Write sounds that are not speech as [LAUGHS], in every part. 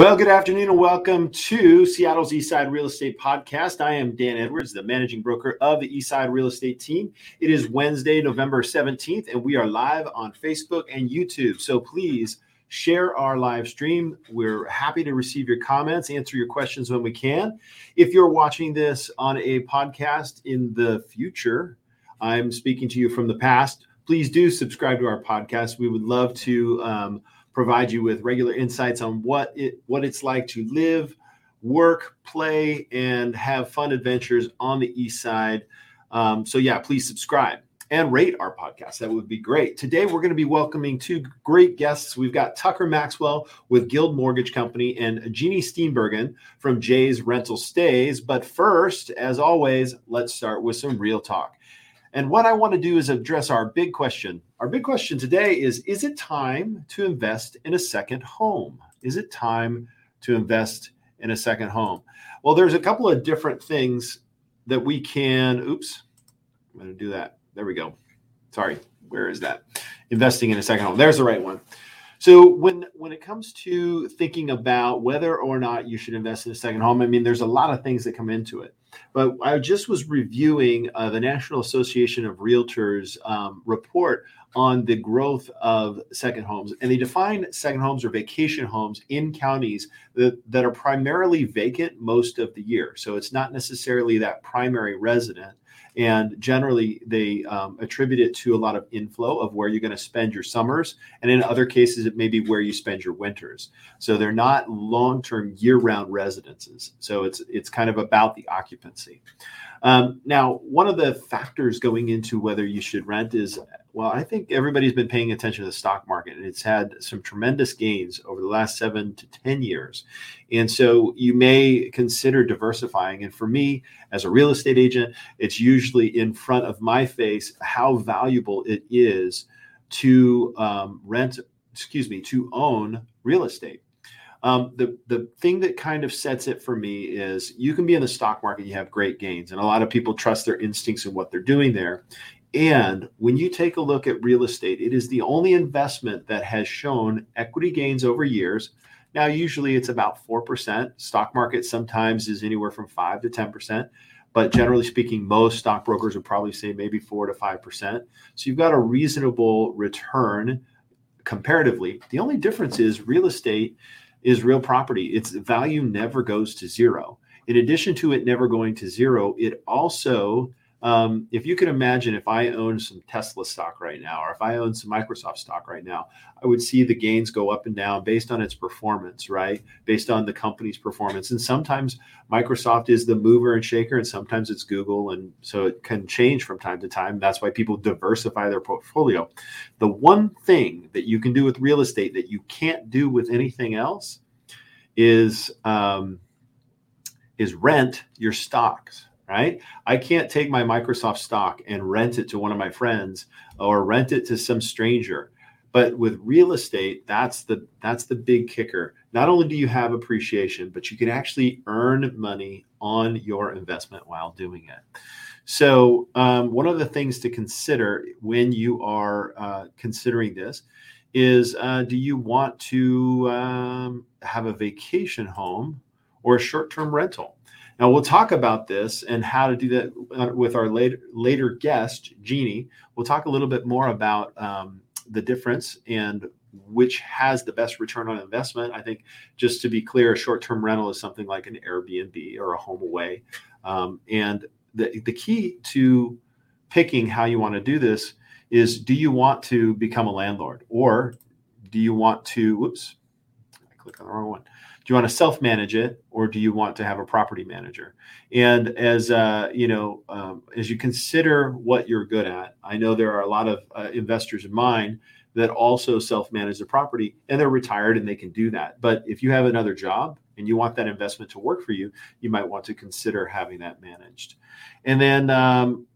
Well, good afternoon and welcome to Seattle's Eastside Real Estate Podcast. I am Dan Edwards, the managing broker of the Eastside Real Estate team. It is Wednesday, November 17th, and we are live on Facebook and YouTube. So please share our live stream. We're happy to receive your comments, answer your questions when we can. If you're watching this on a podcast in the future, I'm speaking to you from the past. Please do subscribe to our podcast. We would love to. Um, provide you with regular insights on what it what it's like to live, work, play, and have fun adventures on the east side. Um, so yeah, please subscribe and rate our podcast. That would be great. Today we're going to be welcoming two great guests. We've got Tucker Maxwell with Guild Mortgage Company and Jeannie Steenbergen from Jay's Rental Stays. But first, as always, let's start with some real talk. And what I want to do is address our big question. Our big question today is Is it time to invest in a second home? Is it time to invest in a second home? Well, there's a couple of different things that we can. Oops, I'm going to do that. There we go. Sorry, where is that? Investing in a second home. There's the right one. So when when it comes to thinking about whether or not you should invest in a second home, I mean, there's a lot of things that come into it. But I just was reviewing uh, the National Association of Realtors um, report on the growth of second homes, and they define second homes or vacation homes in counties that, that are primarily vacant most of the year. So it's not necessarily that primary resident and generally, they um, attribute it to a lot of inflow of where you're going to spend your summers. And in other cases, it may be where you spend your winters. So they're not long term year round residences. So it's, it's kind of about the occupancy. Um, now, one of the factors going into whether you should rent is well, I think everybody's been paying attention to the stock market, and it's had some tremendous gains over the last seven to 10 years. And so you may consider diversifying. And for me, as a real estate agent, it's usually in front of my face how valuable it is to um, rent, excuse me, to own real estate. Um, the the thing that kind of sets it for me is you can be in the stock market, you have great gains, and a lot of people trust their instincts and what they're doing there. And when you take a look at real estate, it is the only investment that has shown equity gains over years. Now, usually it's about 4%. Stock market sometimes is anywhere from 5 to 10%. But generally speaking, most stockbrokers would probably say maybe 4 to 5%. So you've got a reasonable return comparatively. The only difference is real estate is real property. Its value never goes to zero. In addition to it never going to zero, it also um, if you can imagine if I own some Tesla stock right now, or if I own some Microsoft stock right now, I would see the gains go up and down based on its performance, right? Based on the company's performance. And sometimes Microsoft is the mover and shaker, and sometimes it's Google. And so it can change from time to time. That's why people diversify their portfolio. The one thing that you can do with real estate that you can't do with anything else is um, is rent your stocks right? I can't take my Microsoft stock and rent it to one of my friends or rent it to some stranger. But with real estate, that's the that's the big kicker. Not only do you have appreciation, but you can actually earn money on your investment while doing it. So, um, one of the things to consider when you are uh, considering this is uh, do you want to um, have a vacation home or a short term rental? Now we'll talk about this and how to do that uh, with our later later guest, Jeannie. We'll talk a little bit more about um, the difference and which has the best return on investment. I think just to be clear, a short-term rental is something like an Airbnb or a HomeAway. Um, and the, the key to picking how you want to do this is do you want to become a landlord or do you want to, whoops, I clicked on the wrong one you want to self manage it or do you want to have a property manager? And as uh, you know um, as you consider what you're good at i know there are a lot of uh, investors in mine that also self manage the property and they're retired and they can do that. But if you have another job and you want that investment to work for you you might want to consider having that managed. And then um,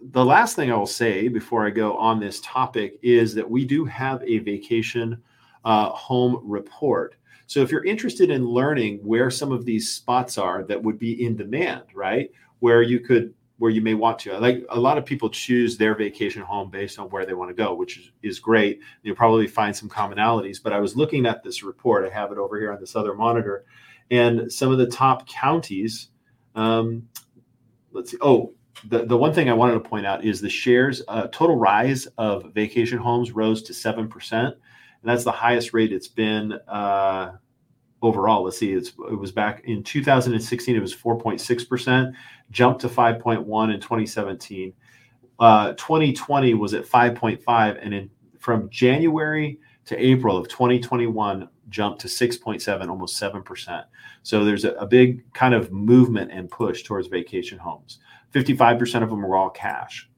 the last thing I will say before I go on this topic is that we do have a vacation uh, home report so if you're interested in learning where some of these spots are that would be in demand, right? Where you could where you may want to. Like a lot of people choose their vacation home based on where they want to go, which is, is great. You'll probably find some commonalities. But I was looking at this report. I have it over here on this other monitor, and some of the top counties. Um, let's see. Oh, the, the one thing I wanted to point out is the shares uh, total rise of vacation homes rose to seven percent, and that's the highest rate it's been uh, overall. Let's see, it was back in 2016. It was 4.6 percent, jumped to 5.1 in 2017. Uh, 2020 was at 5.5, and in from January to April of 2021 jumped to 6.7, almost 7%. So there's a, a, big kind of movement and push towards vacation homes. 55% of them were all cash.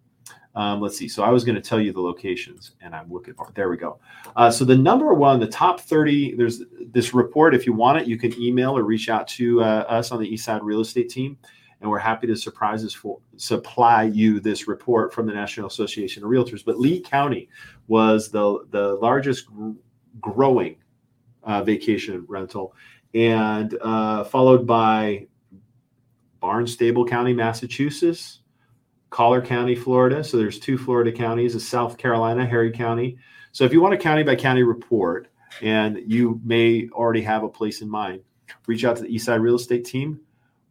Um, let's see. So I was going to tell you the locations, and I'm looking for. There we go. Uh, so the number one, the top 30. There's this report. If you want it, you can email or reach out to uh, us on the Eastside Real Estate team, and we're happy to surprises for supply you this report from the National Association of Realtors. But Lee County was the the largest gr- growing uh, vacation rental, and uh, followed by Barnstable County, Massachusetts, Collier County, Florida. So there's two Florida counties, a South Carolina, Horry County. So if you want a county by county report, and you may already have a place in mind, reach out to the Eastside Real Estate team.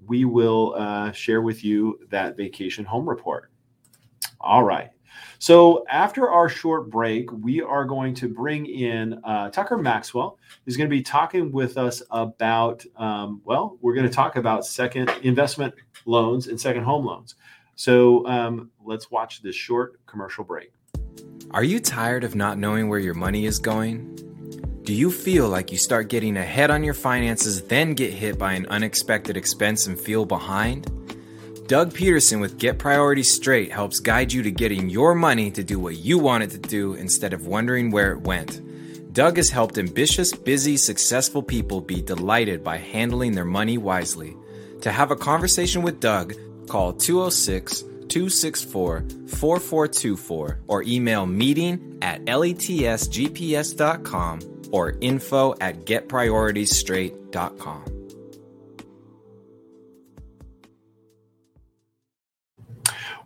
We will uh, share with you that vacation home report. All right. So after our short break, we are going to bring in uh, Tucker Maxwell. He's going to be talking with us about, um, well, we're going to talk about second investment loans and second home loans. So um, let's watch this short commercial break. Are you tired of not knowing where your money is going? Do you feel like you start getting ahead on your finances, then get hit by an unexpected expense and feel behind? Doug Peterson with Get Priorities Straight helps guide you to getting your money to do what you want it to do instead of wondering where it went. Doug has helped ambitious, busy, successful people be delighted by handling their money wisely. To have a conversation with Doug, call 206 264 4424 or email meeting at letsgps.com or info at getprioritiesstraight.com.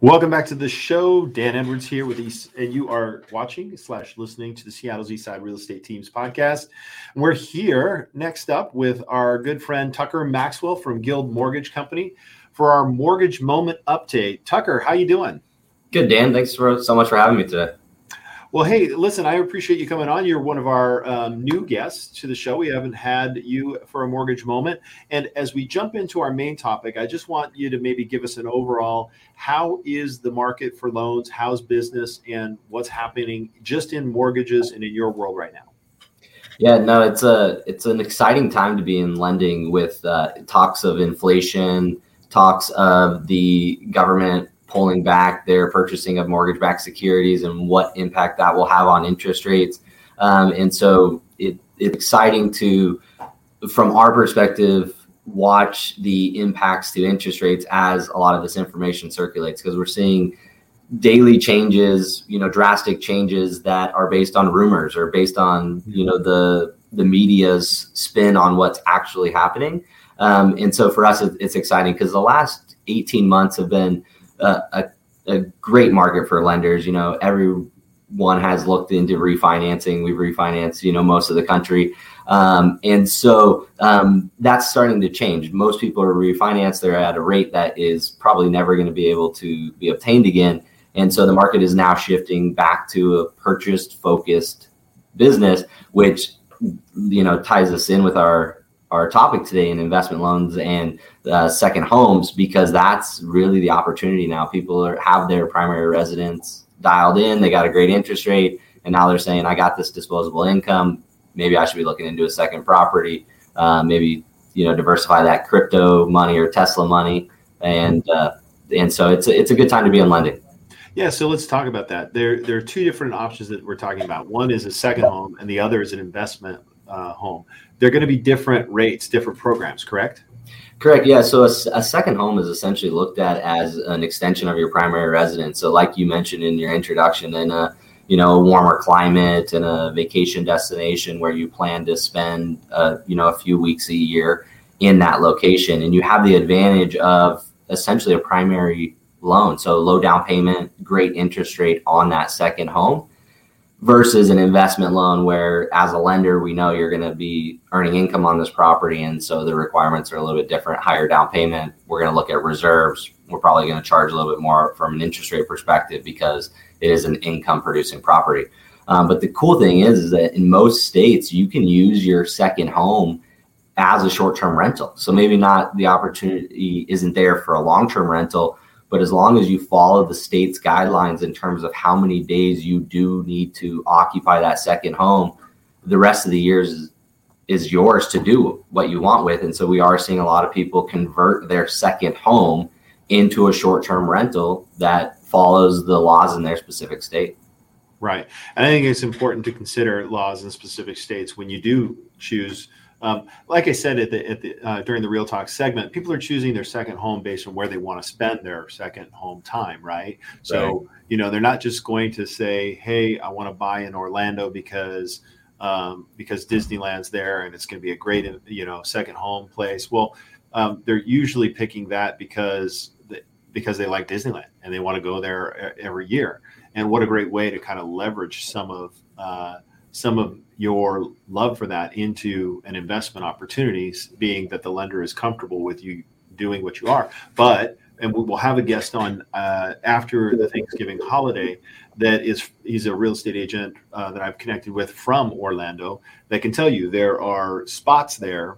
Welcome back to the show. Dan Edwards here with East, and you are watching slash listening to the Seattle's Eastside Real Estate Teams podcast. We're here next up with our good friend Tucker Maxwell from Guild Mortgage Company for our mortgage moment update. Tucker, how you doing? Good, Dan. Thanks for, so much for having me today. Well, hey, listen, I appreciate you coming on. You're one of our um, new guests to the show. We haven't had you for a mortgage moment. And as we jump into our main topic, I just want you to maybe give us an overall how is the market for loans, how's business, and what's happening just in mortgages and in your world right now? Yeah, no, it's a it's an exciting time to be in lending with uh, talks of inflation, talks of the government pulling back their purchasing of mortgage backed securities and what impact that will have on interest rates. Um, and so it, it's exciting to, from our perspective, watch the impacts to interest rates as a lot of this information circulates because we're seeing daily changes you know drastic changes that are based on rumors or based on you know the the media's spin on what's actually happening um, and so for us it's exciting because the last 18 months have been a, a, great market for lenders. You know, everyone has looked into refinancing. We've refinanced, you know, most of the country. Um, and so um, that's starting to change. Most people are refinanced. They're at a rate that is probably never going to be able to be obtained again. And so the market is now shifting back to a purchased focused business, which, you know, ties us in with our our topic today in investment loans and uh, second homes because that's really the opportunity now. People are, have their primary residence dialed in, they got a great interest rate, and now they're saying, I got this disposable income. Maybe I should be looking into a second property. Uh, maybe you know diversify that crypto money or Tesla money, and uh, and so it's a, it's a good time to be in lending. Yeah, so let's talk about that. There, there are two different options that we're talking about. One is a second home, and the other is an investment uh, home they're going to be different rates, different programs, correct? Correct. Yeah. So a, a, second home is essentially looked at as an extension of your primary residence. So, like you mentioned in your introduction, in a you know a warmer climate and a vacation destination where you plan to spend uh, you know a few weeks a year in that location, and you have the advantage of essentially a primary loan. So low down payment, great interest rate on that second home versus an investment loan where as a lender we know you're going to be earning income on this property and so the requirements are a little bit different higher down payment. We're going to look at reserves. We're probably going to charge a little bit more from an interest rate perspective because it is an income producing property. Um, but the cool thing is, is that in most states you can use your second home as a short-term rental. So maybe not the opportunity isn't there for a long-term rental but as long as you follow the state's guidelines in terms of how many days you do need to occupy that second home, the rest of the years is, yours to do what you want with. And so we are seeing a lot of people convert their second home into a short term rental that follows the laws in their specific state. Right. And I think it's important to consider laws in specific states when you do choose um, like I said at the, at the uh, during the Real Talk segment, people are choosing their second home based on where they want to spend their second home time, right? So right. you know they're not just going to say, "Hey, I want to buy in Orlando because um, because Disneyland's there and it's going to be a great you know second home place." Well, um, they're usually picking that because they, because they like Disneyland and they want to go there every year. And what a great way to kind of leverage some of uh, some of your love for that into an investment opportunities, being that the lender is comfortable with you doing what you are. But and we will have a guest on uh, after the Thanksgiving holiday that is he's a real estate agent uh, that I've connected with from Orlando that can tell you there are spots there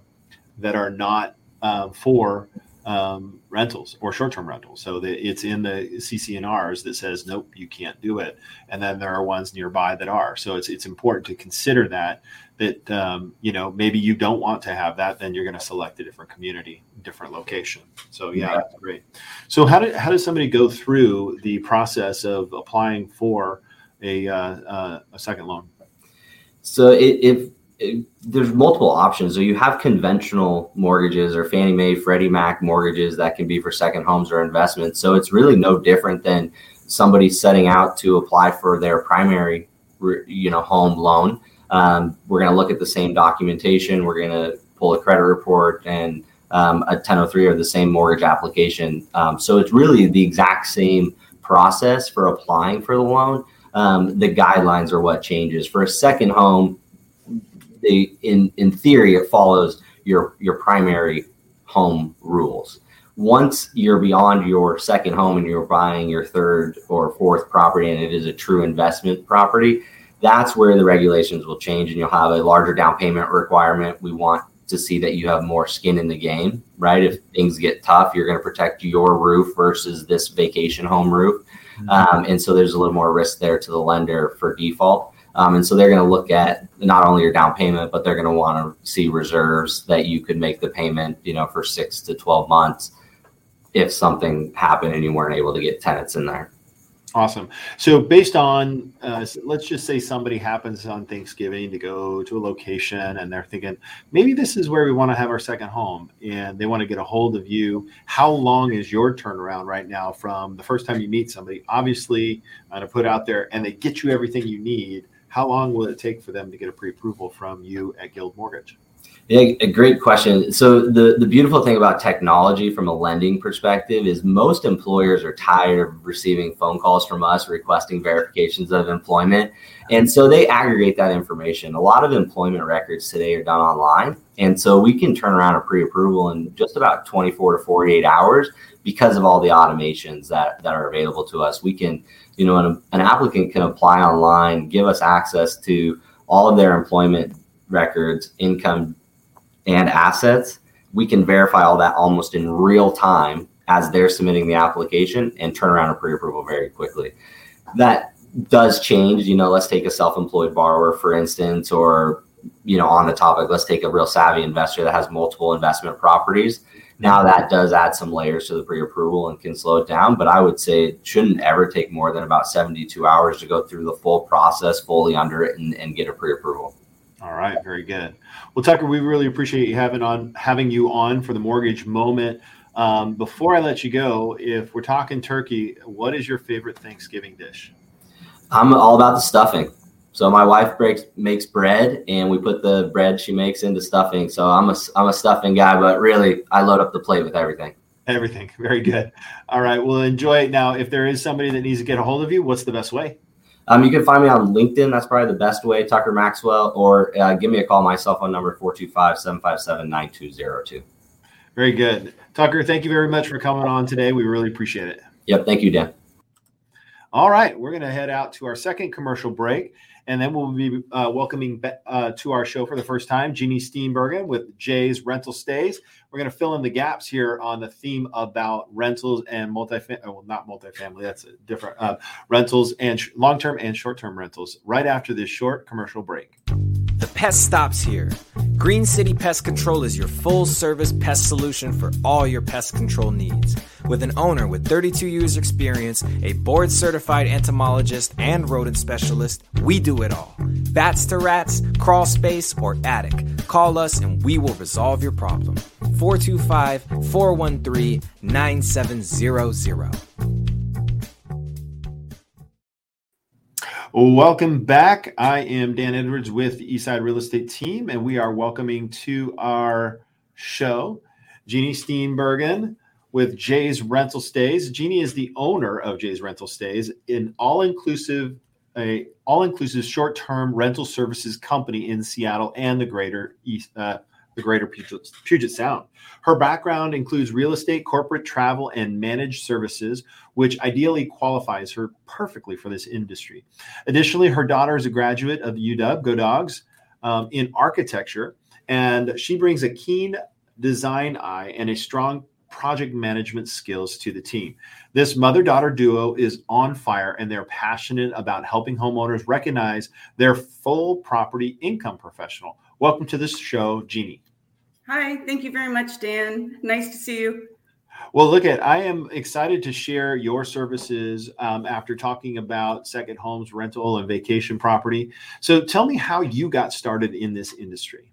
that are not uh, for um, rentals or short-term rentals. So the, it's in the CC&Rs that says nope, you can't do it, and then there are ones nearby that are. So it's it's important to consider that that um, you know maybe you don't want to have that, then you're going to select a different community, different location. So yeah, yeah, that's great. So how did how does somebody go through the process of applying for a uh, uh, a second loan? So if there's multiple options. So you have conventional mortgages or Fannie Mae, Freddie Mac mortgages that can be for second homes or investments. So it's really no different than somebody setting out to apply for their primary, you know, home loan. Um, we're going to look at the same documentation. We're going to pull a credit report and um, a 1003 or the same mortgage application. Um, so it's really the exact same process for applying for the loan. Um, the guidelines are what changes. For a second home, they in in theory it follows your your primary home rules. Once you're beyond your second home and you're buying your third or fourth property and it is a true investment property, that's where the regulations will change and you'll have a larger down payment requirement. We want to see that you have more skin in the game, right? If things get tough, you're going to protect your roof versus this vacation home roof. Mm-hmm. Um, and so there's a little more risk there to the lender for default. Um, and so they're going to look at not only your down payment, but they're going to want to see reserves that you could make the payment, you know, for six to 12 months if something happened and you weren't able to get tenants in there. Awesome. So, based on, uh, let's just say somebody happens on Thanksgiving to go to a location and they're thinking, maybe this is where we want to have our second home and they want to get a hold of you. How long is your turnaround right now from the first time you meet somebody? Obviously, uh, to put out there and they get you everything you need how long will it take for them to get a pre-approval from you at Guild Mortgage? Yeah, a great question. So the the beautiful thing about technology from a lending perspective is most employers are tired of receiving phone calls from us requesting verifications of employment. And so they aggregate that information. A lot of employment records today are done online. And so we can turn around a pre-approval in just about 24 to 48 hours because of all the automations that, that are available to us. We can you know, an, an applicant can apply online, give us access to all of their employment records, income, and assets. We can verify all that almost in real time as they're submitting the application and turn around a pre-approval very quickly. That does change. You know, let's take a self-employed borrower, for instance, or you know, on the topic, let's take a real savvy investor that has multiple investment properties now mm-hmm. that does add some layers to the pre-approval and can slow it down, but I would say it shouldn't ever take more than about 72 hours to go through the full process, fully under it, and, and get a pre-approval. All right, very good. Well, Tucker, we really appreciate you having on having you on for the mortgage moment. Um, before I let you go, if we're talking turkey, what is your favorite Thanksgiving dish? I'm all about the stuffing. So my wife breaks makes bread, and we put the bread she makes into stuffing. So I'm a I'm a stuffing guy, but really I load up the plate with everything. Everything. Very good. All right. Well, enjoy it. Now, if there is somebody that needs to get a hold of you, what's the best way? Um, you can find me on LinkedIn. That's probably the best way, Tucker Maxwell, or uh, give me a call. My cell phone number, 425 757 9202. Very good. Tucker, thank you very much for coming on today. We really appreciate it. Yep. Thank you, Dan. All right. We're going to head out to our second commercial break. And then we'll be uh, welcoming uh, to our show for the first time Jeannie Steenbergen with Jay's Rental Stays. We're going to fill in the gaps here on the theme about rentals and multifamily. Oh, well, not multifamily. That's different uh, rentals and sh- long-term and short-term rentals. Right after this short commercial break. The pest stops here. Green City Pest Control is your full service pest solution for all your pest control needs. With an owner with 32 years experience, a board certified entomologist, and rodent specialist, we do it all. Bats to rats, crawl space, or attic. Call us and we will resolve your problem. 425 413 9700. Welcome back. I am Dan Edwards with the Eastside Real Estate Team, and we are welcoming to our show Jeannie Steenbergen with Jay's Rental Stays. Jeannie is the owner of Jay's Rental Stays, an all-inclusive a all-inclusive short-term rental services company in Seattle and the greater East, uh, the greater Puget, Sound. Her background includes real estate, corporate travel, and managed services, which ideally qualifies her perfectly for this industry. Additionally, her daughter is a graduate of UW, Go Dogs, um, in architecture, and she brings a keen design eye and a strong project management skills to the team. This mother daughter duo is on fire and they're passionate about helping homeowners recognize their full property income professional. Welcome to this show, Jeannie. Hi, thank you very much, Dan. Nice to see you. Well, look at I am excited to share your services um, after talking about second homes, rental, and vacation property. So, tell me how you got started in this industry.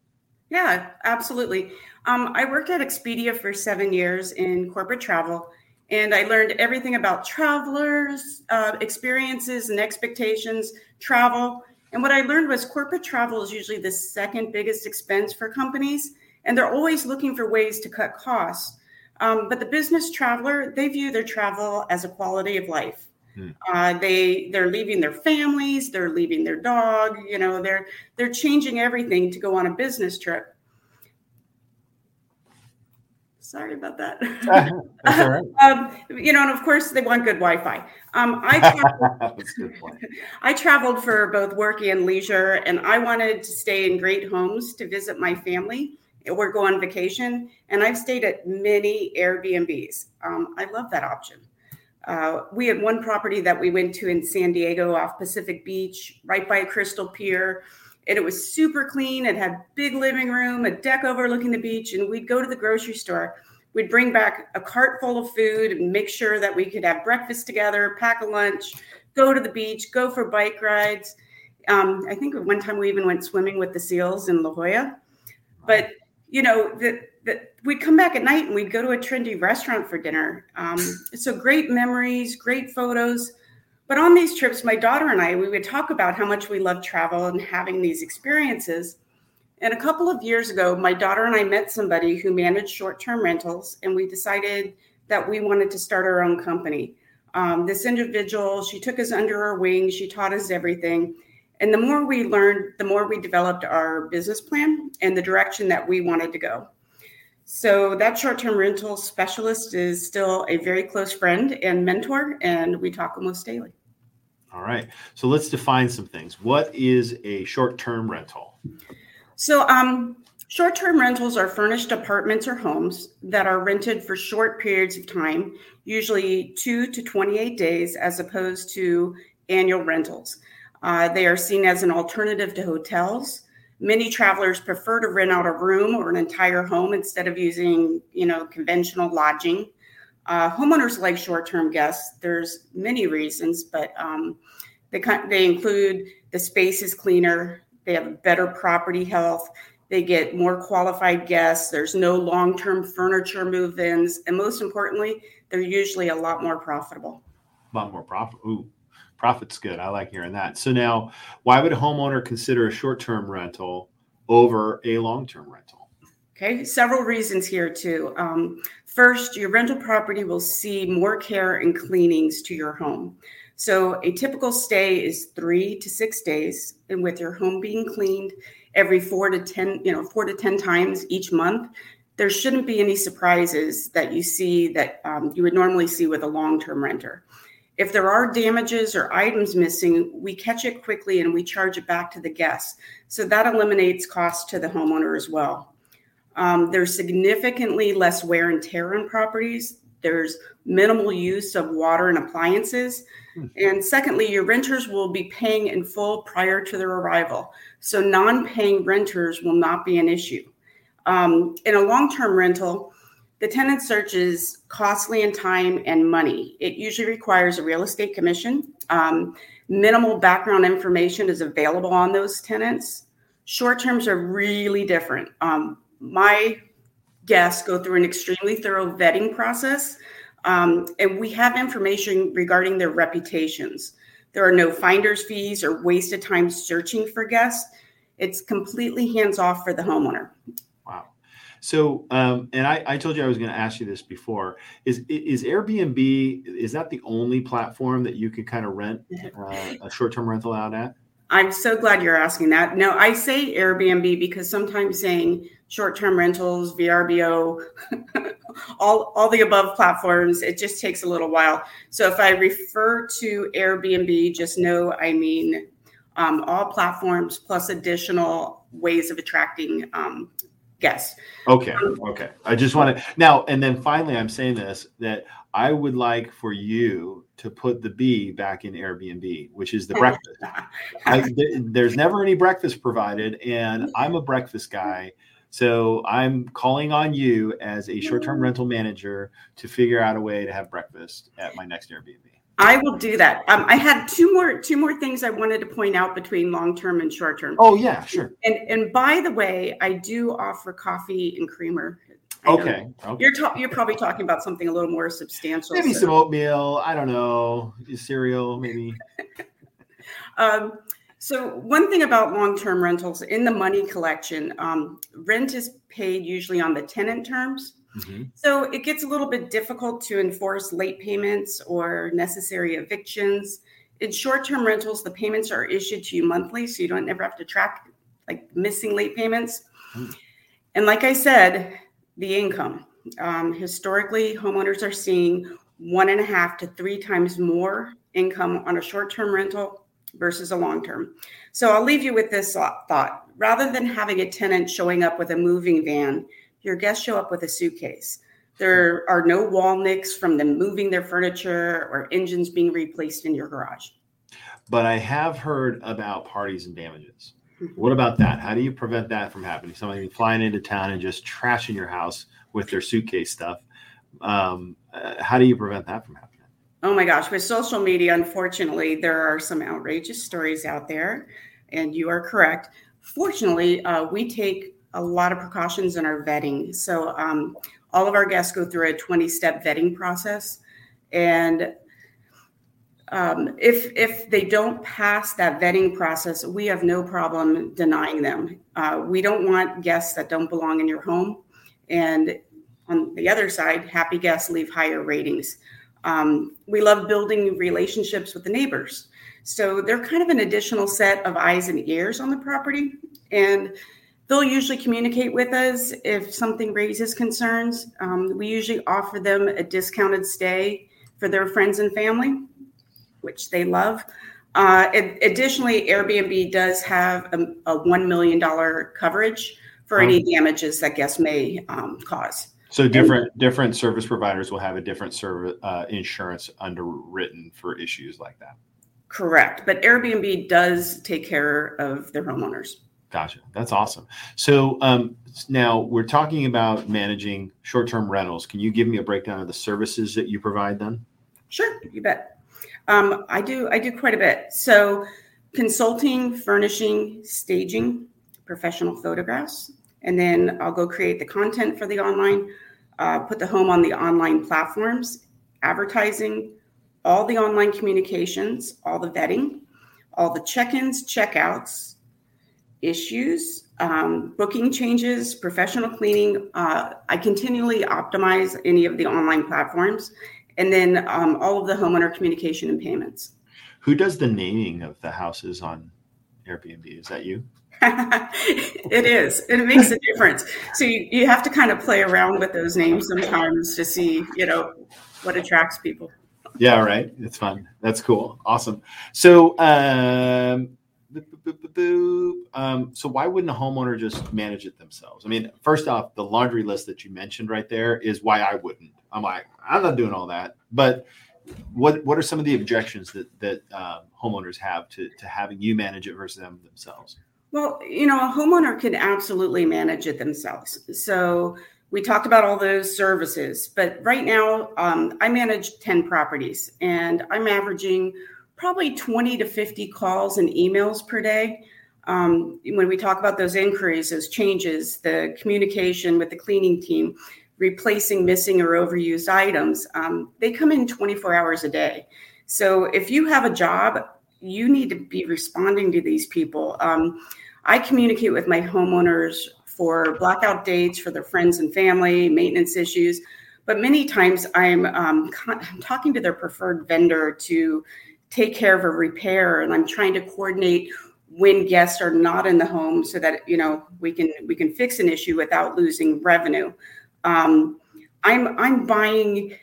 Yeah, absolutely. Um, I worked at Expedia for seven years in corporate travel, and I learned everything about travelers' uh, experiences and expectations, travel. And what I learned was corporate travel is usually the second biggest expense for companies, and they're always looking for ways to cut costs. Um, but the business traveler, they view their travel as a quality of life. Hmm. Uh, they they're leaving their families, they're leaving their dog. You know, they're they're changing everything to go on a business trip. Sorry about that. [LAUGHS] [LAUGHS] um, you know, and of course they want good Wi-Fi. Um, I [LAUGHS] traveled, I traveled for both work and leisure, and I wanted to stay in great homes to visit my family or go on vacation. And I've stayed at many Airbnbs. Um, I love that option. Uh, we had one property that we went to in San Diego off Pacific Beach, right by Crystal Pier. And it was super clean. It had big living room, a deck overlooking the beach, and we'd go to the grocery store. We'd bring back a cart full of food and make sure that we could have breakfast together, pack a lunch, go to the beach, go for bike rides. Um, I think one time we even went swimming with the seals in La Jolla. But you know that that we'd come back at night and we'd go to a trendy restaurant for dinner. Um, so great memories, great photos. But on these trips, my daughter and I, we would talk about how much we love travel and having these experiences. And a couple of years ago, my daughter and I met somebody who managed short term rentals, and we decided that we wanted to start our own company. Um, this individual, she took us under her wing, she taught us everything. And the more we learned, the more we developed our business plan and the direction that we wanted to go. So that short-term rental specialist is still a very close friend and mentor, and we talk almost daily. All right. So let's define some things. What is a short-term rental? So um, short-term rentals are furnished apartments or homes that are rented for short periods of time, usually two to 28 days, as opposed to annual rentals. Uh, they are seen as an alternative to hotels. Many travelers prefer to rent out a room or an entire home instead of using, you know, conventional lodging. Uh, homeowners like short-term guests. There's many reasons, but um, they they include the space is cleaner. They have better property health. They get more qualified guests. There's no long-term furniture move-ins, and most importantly, they're usually a lot more profitable. A lot more profitable. Profit's good. I like hearing that. So now, why would a homeowner consider a short-term rental over a long-term rental? Okay, several reasons here too. Um, first, your rental property will see more care and cleanings to your home. So, a typical stay is three to six days, and with your home being cleaned every four to 10, you know, four to 10 times each month, there shouldn't be any surprises that you see that um, you would normally see with a long term renter. If there are damages or items missing, we catch it quickly and we charge it back to the guest. So that eliminates costs to the homeowner as well. Um, there's significantly less wear and tear on properties. There's minimal use of water and appliances. Hmm. And secondly, your renters will be paying in full prior to their arrival. So non paying renters will not be an issue. Um, in a long term rental, the tenant search is costly in time and money. It usually requires a real estate commission. Um, minimal background information is available on those tenants. Short terms are really different. Um, my guests go through an extremely thorough vetting process, um, and we have information regarding their reputations. There are no finder's fees or wasted time searching for guests. It's completely hands off for the homeowner. So, um, and I, I, told you I was going to ask you this before. Is is Airbnb is that the only platform that you can kind of rent [LAUGHS] uh, a short term rental out at? I'm so glad you're asking that. No, I say Airbnb because sometimes saying short-term rentals, VRBO, [LAUGHS] all all the above platforms, it just takes a little while. So if I refer to Airbnb, just know I mean um, all platforms plus additional ways of attracting um, guests. Okay, um, okay. I just want to now, and then finally, I'm saying this that I would like for you to put the B back in Airbnb, which is the [LAUGHS] breakfast. I, th- there's never any breakfast provided, and I'm a breakfast guy. So I'm calling on you as a short-term rental manager to figure out a way to have breakfast at my next Airbnb. I will do that. Um, I had two more two more things I wanted to point out between long term and short term. Oh yeah, sure. And and by the way, I do offer coffee and creamer Okay. okay. You're ta- you're probably talking about something a little more substantial. Maybe so. some oatmeal. I don't know. Cereal, maybe. [LAUGHS] um, so one thing about long-term rentals in the money collection, um, rent is paid usually on the tenant terms. Mm-hmm. So it gets a little bit difficult to enforce late payments or necessary evictions. In short-term rentals, the payments are issued to you monthly, so you don't ever have to track like missing late payments. Mm. And like I said, the income. Um, historically, homeowners are seeing one and a half to three times more income on a short term rental versus a long term. So I'll leave you with this thought. Rather than having a tenant showing up with a moving van, your guests show up with a suitcase. There are no wall nicks from them moving their furniture or engines being replaced in your garage. But I have heard about parties and damages. What about that? How do you prevent that from happening? Somebody flying into town and just trashing your house with their suitcase stuff. Um, uh, how do you prevent that from happening? Oh my gosh, with social media, unfortunately, there are some outrageous stories out there, and you are correct. Fortunately, uh, we take a lot of precautions in our vetting. So, um, all of our guests go through a 20 step vetting process. And um, if if they don't pass that vetting process, we have no problem denying them. Uh, we don't want guests that don't belong in your home, and on the other side, happy guests leave higher ratings. Um, we love building relationships with the neighbors, so they're kind of an additional set of eyes and ears on the property, and they'll usually communicate with us if something raises concerns. Um, we usually offer them a discounted stay for their friends and family which they love. Uh, additionally, Airbnb does have a, a $1 million coverage for any damages that guests may um, cause. So different and, different service providers will have a different service uh, insurance underwritten for issues like that. Correct, but Airbnb does take care of their homeowners. Gotcha. That's awesome. So um, now we're talking about managing short-term rentals. Can you give me a breakdown of the services that you provide then? Sure, you bet. Um, I do I do quite a bit. So consulting, furnishing, staging, professional photographs, and then I'll go create the content for the online, uh, put the home on the online platforms, advertising, all the online communications, all the vetting, all the check-ins, check-outs, issues, um, booking changes, professional cleaning. Uh, I continually optimize any of the online platforms, and then um, all of the homeowner communication and payments. Who does the naming of the houses on Airbnb? Is that you? [LAUGHS] it is. And it makes a difference. So you, you have to kind of play around with those names sometimes to see, you know, what attracts people. Yeah, right. It's fun. That's cool. Awesome. So um, um, so why wouldn't a homeowner just manage it themselves? I mean, first off, the laundry list that you mentioned right there is why I wouldn't. I'm like, I'm not doing all that. But what what are some of the objections that that um, homeowners have to to having you manage it versus them themselves? Well, you know, a homeowner can absolutely manage it themselves. So we talked about all those services, but right now um, I manage 10 properties and I'm averaging probably 20 to 50 calls and emails per day. Um, when we talk about those inquiries, those changes, the communication with the cleaning team, replacing missing or overused items, um, they come in 24 hours a day. So if you have a job, you need to be responding to these people. Um, I communicate with my homeowners for blackout dates for their friends and family, maintenance issues, but many times I'm, um, I'm talking to their preferred vendor to take care of a repair and i'm trying to coordinate when guests are not in the home so that you know we can we can fix an issue without losing revenue. Um, i'm i'm buying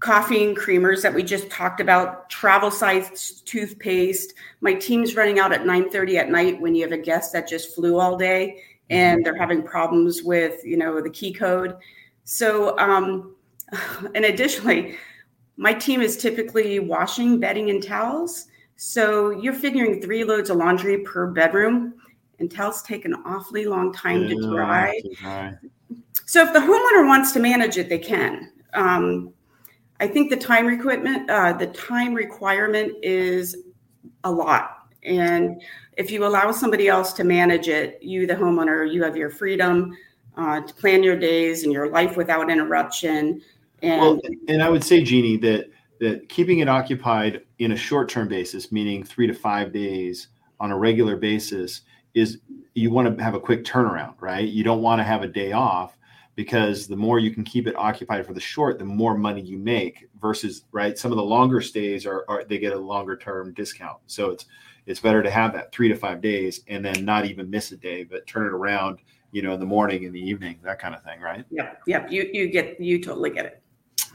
coffee and creamers that we just talked about travel size toothpaste. My team's running out at 9 30 at night when you have a guest that just flew all day and they're having problems with you know the key code. So um, [LAUGHS] and additionally my team is typically washing, bedding, and towels. So you're figuring three loads of laundry per bedroom, and towels take an awfully long time to dry. So if the homeowner wants to manage it, they can. Um, I think the time requirement uh, the time requirement is a lot, and if you allow somebody else to manage it, you, the homeowner, you have your freedom uh, to plan your days and your life without interruption. And, well, and I would say, Jeannie, that that keeping it occupied in a short-term basis, meaning three to five days on a regular basis, is you want to have a quick turnaround, right? You don't want to have a day off because the more you can keep it occupied for the short, the more money you make. Versus, right, some of the longer stays are, are they get a longer term discount. So it's it's better to have that three to five days and then not even miss a day, but turn it around, you know, in the morning, in the evening, that kind of thing, right? Yeah, yeah. You you get you totally get it.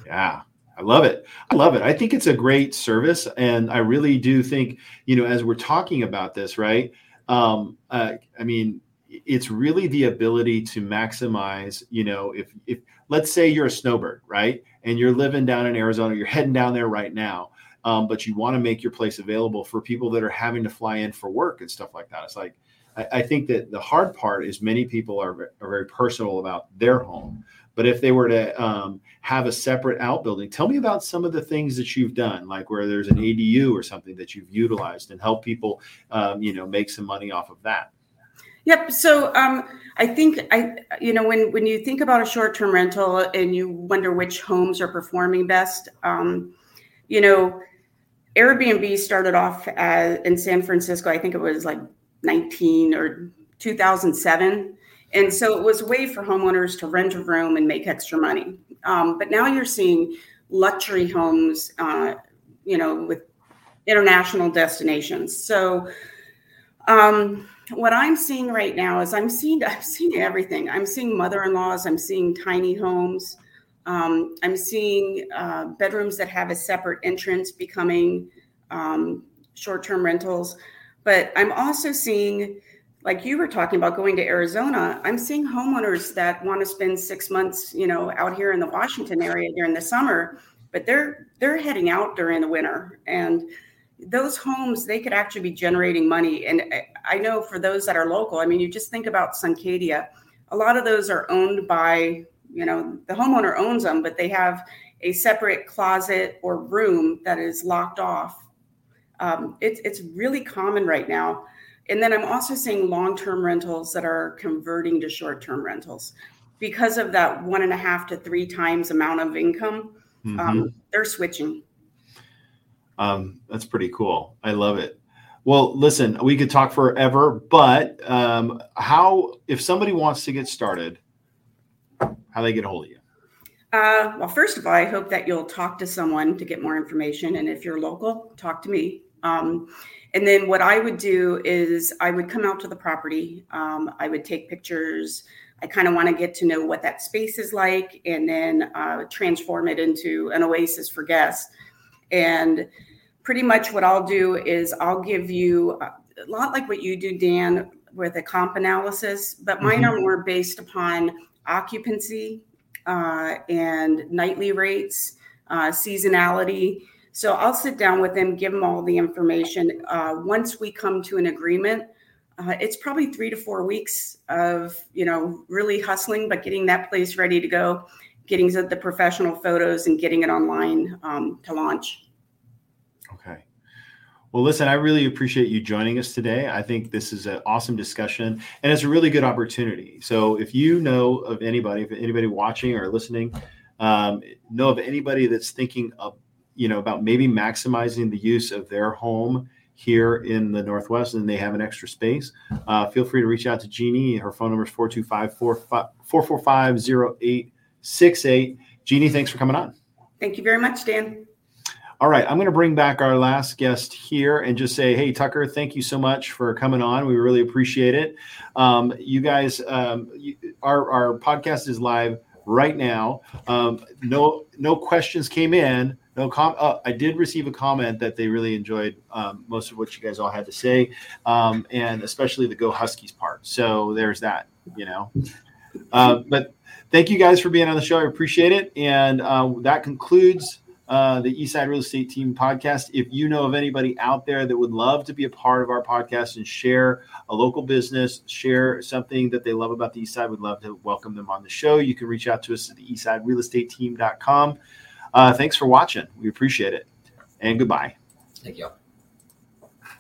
Yeah. I love it. I love it. I think it's a great service. And I really do think, you know, as we're talking about this, right? Um, uh, I mean, it's really the ability to maximize, you know, if, if let's say you're a snowbird, right? And you're living down in Arizona, you're heading down there right now. Um, but you want to make your place available for people that are having to fly in for work and stuff like that. It's like, I, I think that the hard part is many people are, are very personal about their home. But if they were to um, have a separate outbuilding, tell me about some of the things that you've done, like where there's an ADU or something that you've utilized and help people, um, you know, make some money off of that. Yep. So um, I think I, you know, when when you think about a short-term rental and you wonder which homes are performing best, um, you know, Airbnb started off as, in San Francisco. I think it was like 19 or 2007 and so it was a way for homeowners to rent a room and make extra money. Um, but now you're seeing luxury homes, uh, you know, with international destinations. So um, what I'm seeing right now is I'm seeing [LAUGHS] I'm seeing everything. I'm seeing mother-in-laws. I'm seeing tiny homes. Um, I'm seeing uh, bedrooms that have a separate entrance becoming um, short-term rentals. But I'm also seeing like you were talking about going to Arizona, I'm seeing homeowners that want to spend six months, you know, out here in the Washington area during the summer, but they're they're heading out during the winter. And those homes, they could actually be generating money. And I know for those that are local, I mean, you just think about Suncadia, a lot of those are owned by, you know, the homeowner owns them, but they have a separate closet or room that is locked off. Um, it's it's really common right now and then I'm also seeing long term rentals that are converting to short term rentals because of that one and a half to three times amount of income. Um, mm-hmm. Um, they're switching. Um, that's pretty cool. I love it. Well, listen, we could talk forever, but um, how if somebody wants to get started, how they get a hold of you? Uh, well, first of all, I hope that you'll talk to someone to get more information, and if you're local, talk to me. Um, and then what I would do is I would come out to the property. Um, I would take pictures. I kind of want to get to know what that space is like, and then uh, transform it into an oasis for guests. And pretty much what I'll do is I'll give you a lot like what you do, Dan, with a comp analysis, but mine mm-hmm. are more based upon occupancy uh, and nightly rates, uh, seasonality. So I'll sit down with them, give them all the information. Uh, once we come to an agreement, uh, it's probably three to four weeks of you know really hustling, but getting that place ready to go, getting the professional photos, and getting it online um, to launch. Okay. Well, listen, I really appreciate you joining us today. I think this is an awesome discussion and it's a really good opportunity. So, if you know of anybody, if anybody watching or listening, um, know of anybody that's thinking of, you know, about maybe maximizing the use of their home here in the Northwest and they have an extra space, uh, feel free to reach out to Jeannie. Her phone number is 425 445 0868. Jeannie, thanks for coming on. Thank you very much, Dan. All right, I'm going to bring back our last guest here and just say, hey, Tucker, thank you so much for coming on. We really appreciate it. Um, you guys, um, you, our, our podcast is live right now. Um, no, no questions came in. No com. Uh, I did receive a comment that they really enjoyed um, most of what you guys all had to say, um, and especially the Go Huskies part. So there's that. You know, uh, but thank you guys for being on the show. I appreciate it, and uh, that concludes uh, the Eastside Real Estate Team podcast. If you know of anybody out there that would love to be a part of our podcast and share a local business, share something that they love about the Eastside, we'd love to welcome them on the show. You can reach out to us at the eastsiderealestateteam.com. Uh, thanks for watching. We appreciate it. And goodbye. Thank you.